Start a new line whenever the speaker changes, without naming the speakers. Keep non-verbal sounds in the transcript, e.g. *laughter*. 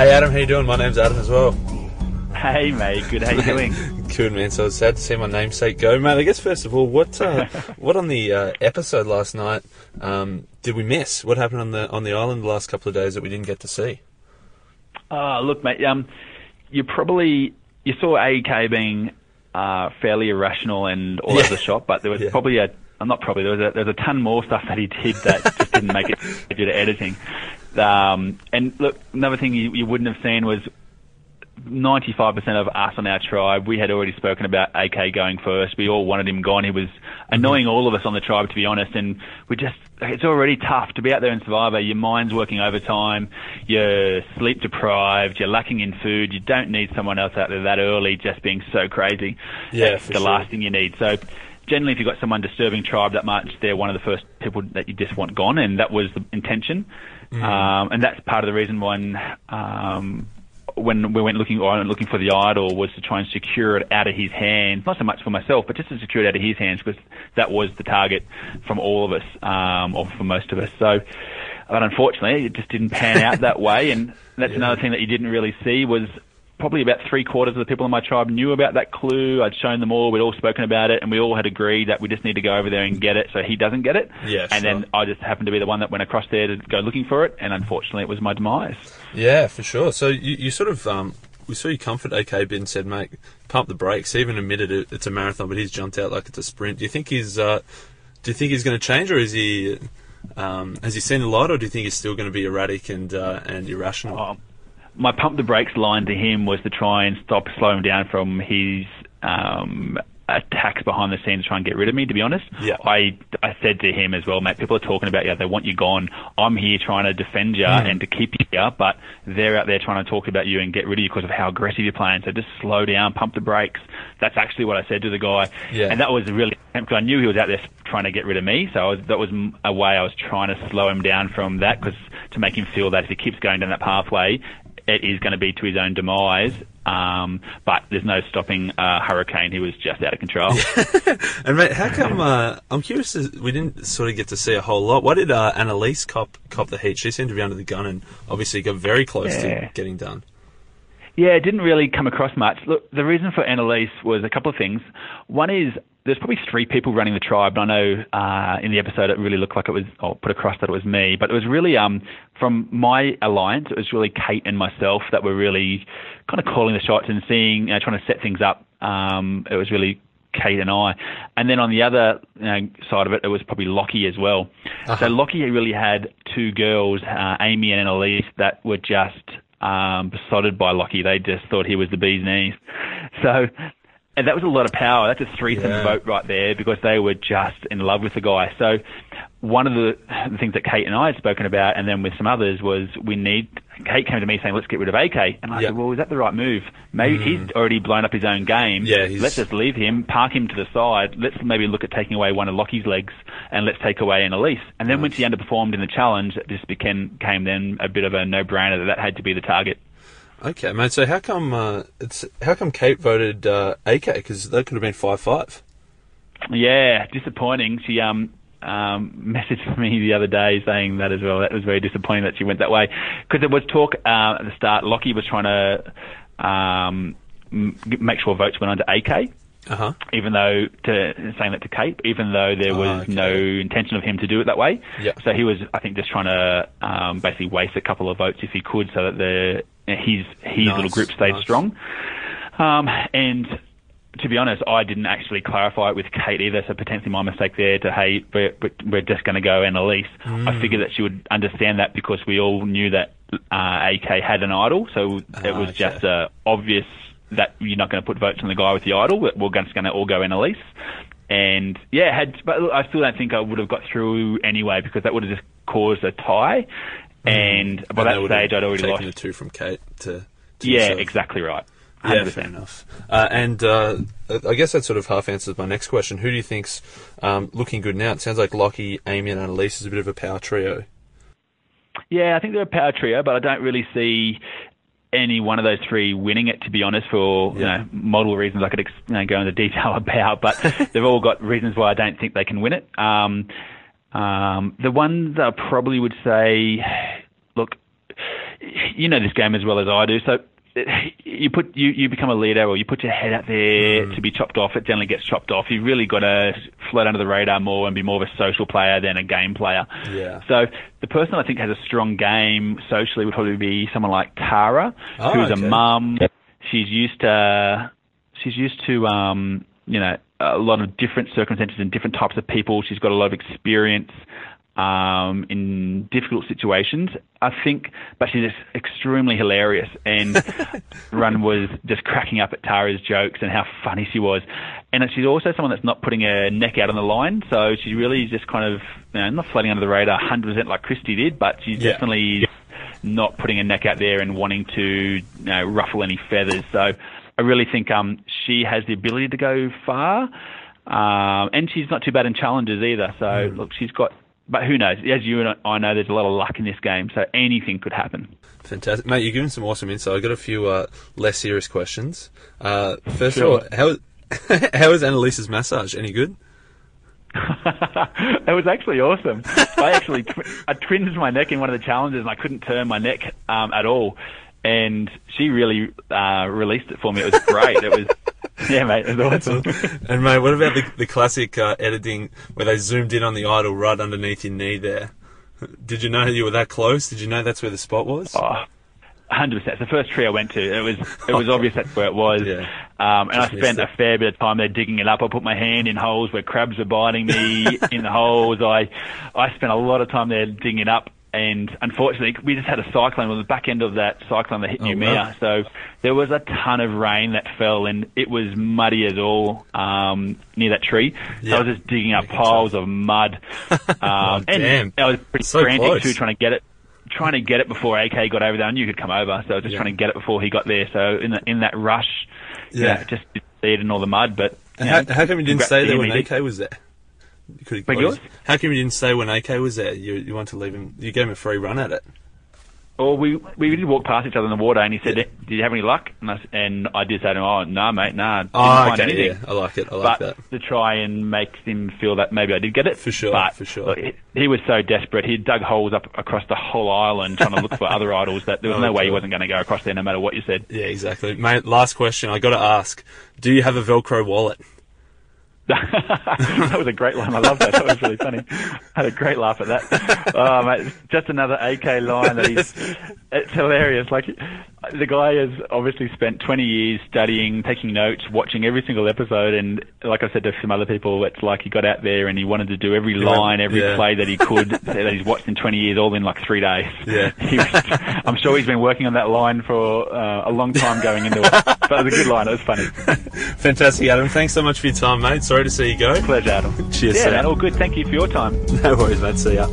Hey Adam, how you doing? My name's Adam as well.
Hey mate, good. How you *laughs* doing?
Good man. So it's sad to see my namesake go, mate. I guess first of all, what uh, *laughs* what on the uh, episode last night um, did we miss? What happened on the on the island the last couple of days that we didn't get to see?
Oh, look, mate. Um, you probably you saw AK being uh, fairly irrational and all
Yeah.
over the shop, but there was
Yeah.
probably a uh, not probably there was a there was a ton more stuff that he did that just didn't make it *laughs* due to editing. Um, and look, another thing you, you wouldn't have seen was 95% of us on our tribe, we had already spoken about AK going first. We all wanted him gone. He was annoying all of us on the tribe, to be honest. And we just, it's already tough to be out there in Survivor. Your mind's working overtime. You're sleep deprived. You're lacking in food. You don't need someone else out there that early just being so crazy.
Yeah,
That's the
sure.
last thing you need. So, generally, if you've got someone disturbing tribe that much, they're one of the first people that you just want gone, and that was the intention.
Mm.
Um, and that's part of the reason when um, when we went looking or looking for the idol was to try and secure it out of his hands, not so much for myself, but just to secure it out of his hands because that was the target from all of us, um, or for most of us. So, but unfortunately, it just didn't pan out that way, and that's *laughs* another thing that you didn't really see was probably about three quarters of the people in my tribe knew about that clue. I'd shown them all. We'd all spoken about it, and we all had agreed that we just need to go over there and get it, so he doesn't get it.
Yeah,
And
sure.
then I just happened to be the one that went across there to go looking for it, and unfortunately, it was my demise.
Yeah, for sure. So you, you sort of um, we saw you comfort AK Ben said, mate, pump the brakes. He even admitted it, it's a marathon, but he's jumped out like it's a sprint. Do you think he's uh, do you think he's going to change, or is he um, has he seen the light, or do you think he's still going to be erratic and uh, and irrational?
Oh, my pump the brakes line to him was to try and stop, slow him down from his um, attacks behind the scenes to try and get rid of me. To be honest,
Yeah.
I I said to him as well, mate. People are talking about you. They want you gone. I'm here trying to defend you
Mm.
and to keep you here, but they're out there trying to talk about you and get rid of you because of how aggressive you're playing. So just slow down, pump the brakes. That's actually what I said to the guy,
Yeah.
and that was really because I knew he was out there trying to get rid of me. So I was, that was a way I was trying to slow him down from that because to make him feel that if he keeps going down that pathway, it is going to be to his own demise. Um, but there's no stopping uh, Hurricane. He was just out of control. *laughs*
And mate, how come? Uh, I'm curious. We didn't sort of get to see a whole lot. Why did uh, Annalise cop cop the heat? She seemed to be under the gun and obviously got very close
Yeah.
to getting done.
Yeah, it didn't really come across much. Look, the reason for Annalise was a couple of things. One is there's probably three people running the tribe. And I know uh, in the episode it really looked like it was, or put across that it was me, but it was really um, from my alliance. It was really Kate and myself that were really kind of calling the shots and seeing, you know, trying to set things up. Um, it was really Kate and I. And then on the other you know, side of it, it was probably Locky as well. So Locky really had two girls, uh, Amy and Annalise, that were just um, besotted by Locky. They just thought he was the bee's knees. So, and that was a lot of power. That's a threesome
Yeah.
vote right there because they were just in love with the guy. So, one of the, the things that Kate and I had spoken about, and then with some others, was we need. Kate came to me saying, "Let's get rid of AK," and I
Yeah.
said, "Well, is that the right move? Maybe mm. he's already blown up his own game.
Yeah, he's-
let's just leave him, park him to the side. Let's maybe look at taking away one of Locky's legs, and let's take away Annalise. And then when she underperformed in the challenge, it just became came then a bit of a no-brainer that that had to be the target.
Okay, mate. So how come uh, it's how come Kate voted uh, AK? Because that could have been five five.
Yeah, disappointing. She um um *laughs* messaged me the other day saying that as well. That was very disappointing that she went that way because there was talk uh, at the start. Locky was trying to um m- make sure votes went under AK.
Uh huh.
even though to saying that to Kate, even though there was
Ah, okay.
no intention of him to do it that way.
Yeah.
So he was, I think, just trying to um, basically waste a couple of votes if he could, so that the his his
Nice,
little group stayed
nice.
strong. Um, and to be honest, I didn't actually clarify it with Kate either, so potentially my mistake there to, hey, we're, we're just going to go Annalise.
Mm.
I figured that she would understand that because we all knew that uh, AK had an idol, so it
Ah,
was
okay.
just uh, obvious that you're not going to put votes on the guy with the idol. We're we're just going to all go Annalise. And yeah, had but I still don't think I would have got through anyway because that would have just caused a tie. And by.
And
that stage, I'd already
taken
lost.
the two from Kate to. to
Yeah,
yourself.
exactly right.
Yeah,
100%.
fair enough. Uh, and uh, I guess that sort of half answers my next question. Who do you think's um, looking good now? It sounds like Locky, Amy, and Annalise is a bit of a power trio.
Yeah, I think they're a power trio, but I don't really see any one of those three winning it. To be honest, for you
Yeah.
know multiple reasons I could ex- you know, go into detail *laughs* about, but *laughs* they've all got reasons why I don't think they can win it. Um, um, the ones I probably would say, look, you know this game as well as I do. So you put you, you become a leader or you put your head out there mm. to be chopped off, it generally gets chopped off. You've really got to float under the radar more and be more of a social player than a game player.
Yeah.
So the person I think has a strong game socially would probably be someone like Tara,
oh,
who's
okay.
a mum. She's used to she's used to um, you know a lot of different circumstances and different types of people. She's got a lot of experience um, in difficult situations. I think, but she's extremely hilarious. And *laughs* Run was just cracking up at Tara's jokes and how funny she was. And she's also someone that's not putting her neck out on the line. So she's really just kind of, you know, not floating under the radar 100% like Christy did, but she's
Yeah.
definitely not putting her neck out there and wanting to, you know, ruffle any feathers. So I really think um, she has the ability to go far. Um, and she's not too bad in challenges either. So look, she's got. But who knows? As you and I know, there's a lot of luck in this game, so anything could happen.
Fantastic, mate. You're giving some awesome insight. I've got a few uh, less serious questions. Uh, first
Sure.
of all, how *laughs* how is Annalise's massage? Any good? *laughs*
it was actually awesome. *laughs* I actually tw- I twinged my neck in one of the challenges, and I couldn't turn my neck um, at all. And she really uh, released it for me. It was great. it was *laughs* yeah, mate. Was awesome. *laughs*
And mate, what about the, the classic uh, editing where they zoomed in on the idol right underneath your knee there? Did you know you were that close? Did you know that's where the spot was?
Oh, 100%. It's the first tree I went to. It was it was *laughs* obvious that's where it was.
Yeah.
Um, and
Just
I spent a fair bit of time there digging it up. I put my hand in holes where crabs were biting me in the holes. I I spent a lot of time there digging it up. And unfortunately, we just had a cyclone on the back end of that cyclone that hit
Oh,
Noumea.
wow.
So there was a ton of rain that fell, and it was muddy as all um, near that tree.
Yeah.
I was just digging up piles of mud. *laughs* Um, and
damn.
I was pretty
So
frantic
close.
too, trying to get it trying to get it before AK got over there. I knew he could come over, so I was just
Yeah.
trying to get it before he got there. So in the, in that rush,
Yeah.
yeah, just see it in all the mud. But
And
you
how,
know,
how come you didn't stay there when. AK was there? You could
Beg yours?
How come you didn't say when AK was there? You you want to leave him? You gave him a free run at it.
Or we we did walk past each other in the water, and he said, "Did you have any luck?" And I, s- and I did say to him, "Oh, no, mate, nah, didn't
Oh,
find
okay,
anything."
yeah, I like it. I like
but
that.
to try and make him feel that maybe I did get it.
For sure,
But
for sure.
look, he, he was so desperate. He dug holes up across the whole island trying to look for *laughs* other idols that there was
Oh,
no way he wasn't going to go across there no matter what you said.
Yeah, exactly, mate. Last question. I got to ask: Do you have a Velcro wallet?
That was a great line. I love that. That was really funny. I had a great laugh at that. Oh, mate, just another AK line that he's. It's hilarious. Like the guy has obviously spent 20 years studying, taking notes, watching every single episode, and like I said to some other people, it's like he got out there and he wanted to do every line, every
yeah.
play that he could *laughs* that he's watched in 20 years, all in like three days.
Yeah. *laughs*
Was, I'm sure he's been working on that line for uh, a long time going into it. But it was a good line. It was funny. *laughs*
Fantastic, Adam. Thanks so much for your time, mate. Sorry to see you go.
Pleasure, Adam.
Cheers,
Yeah, man. All good. Thank you for your time.
No worries, mate. See ya.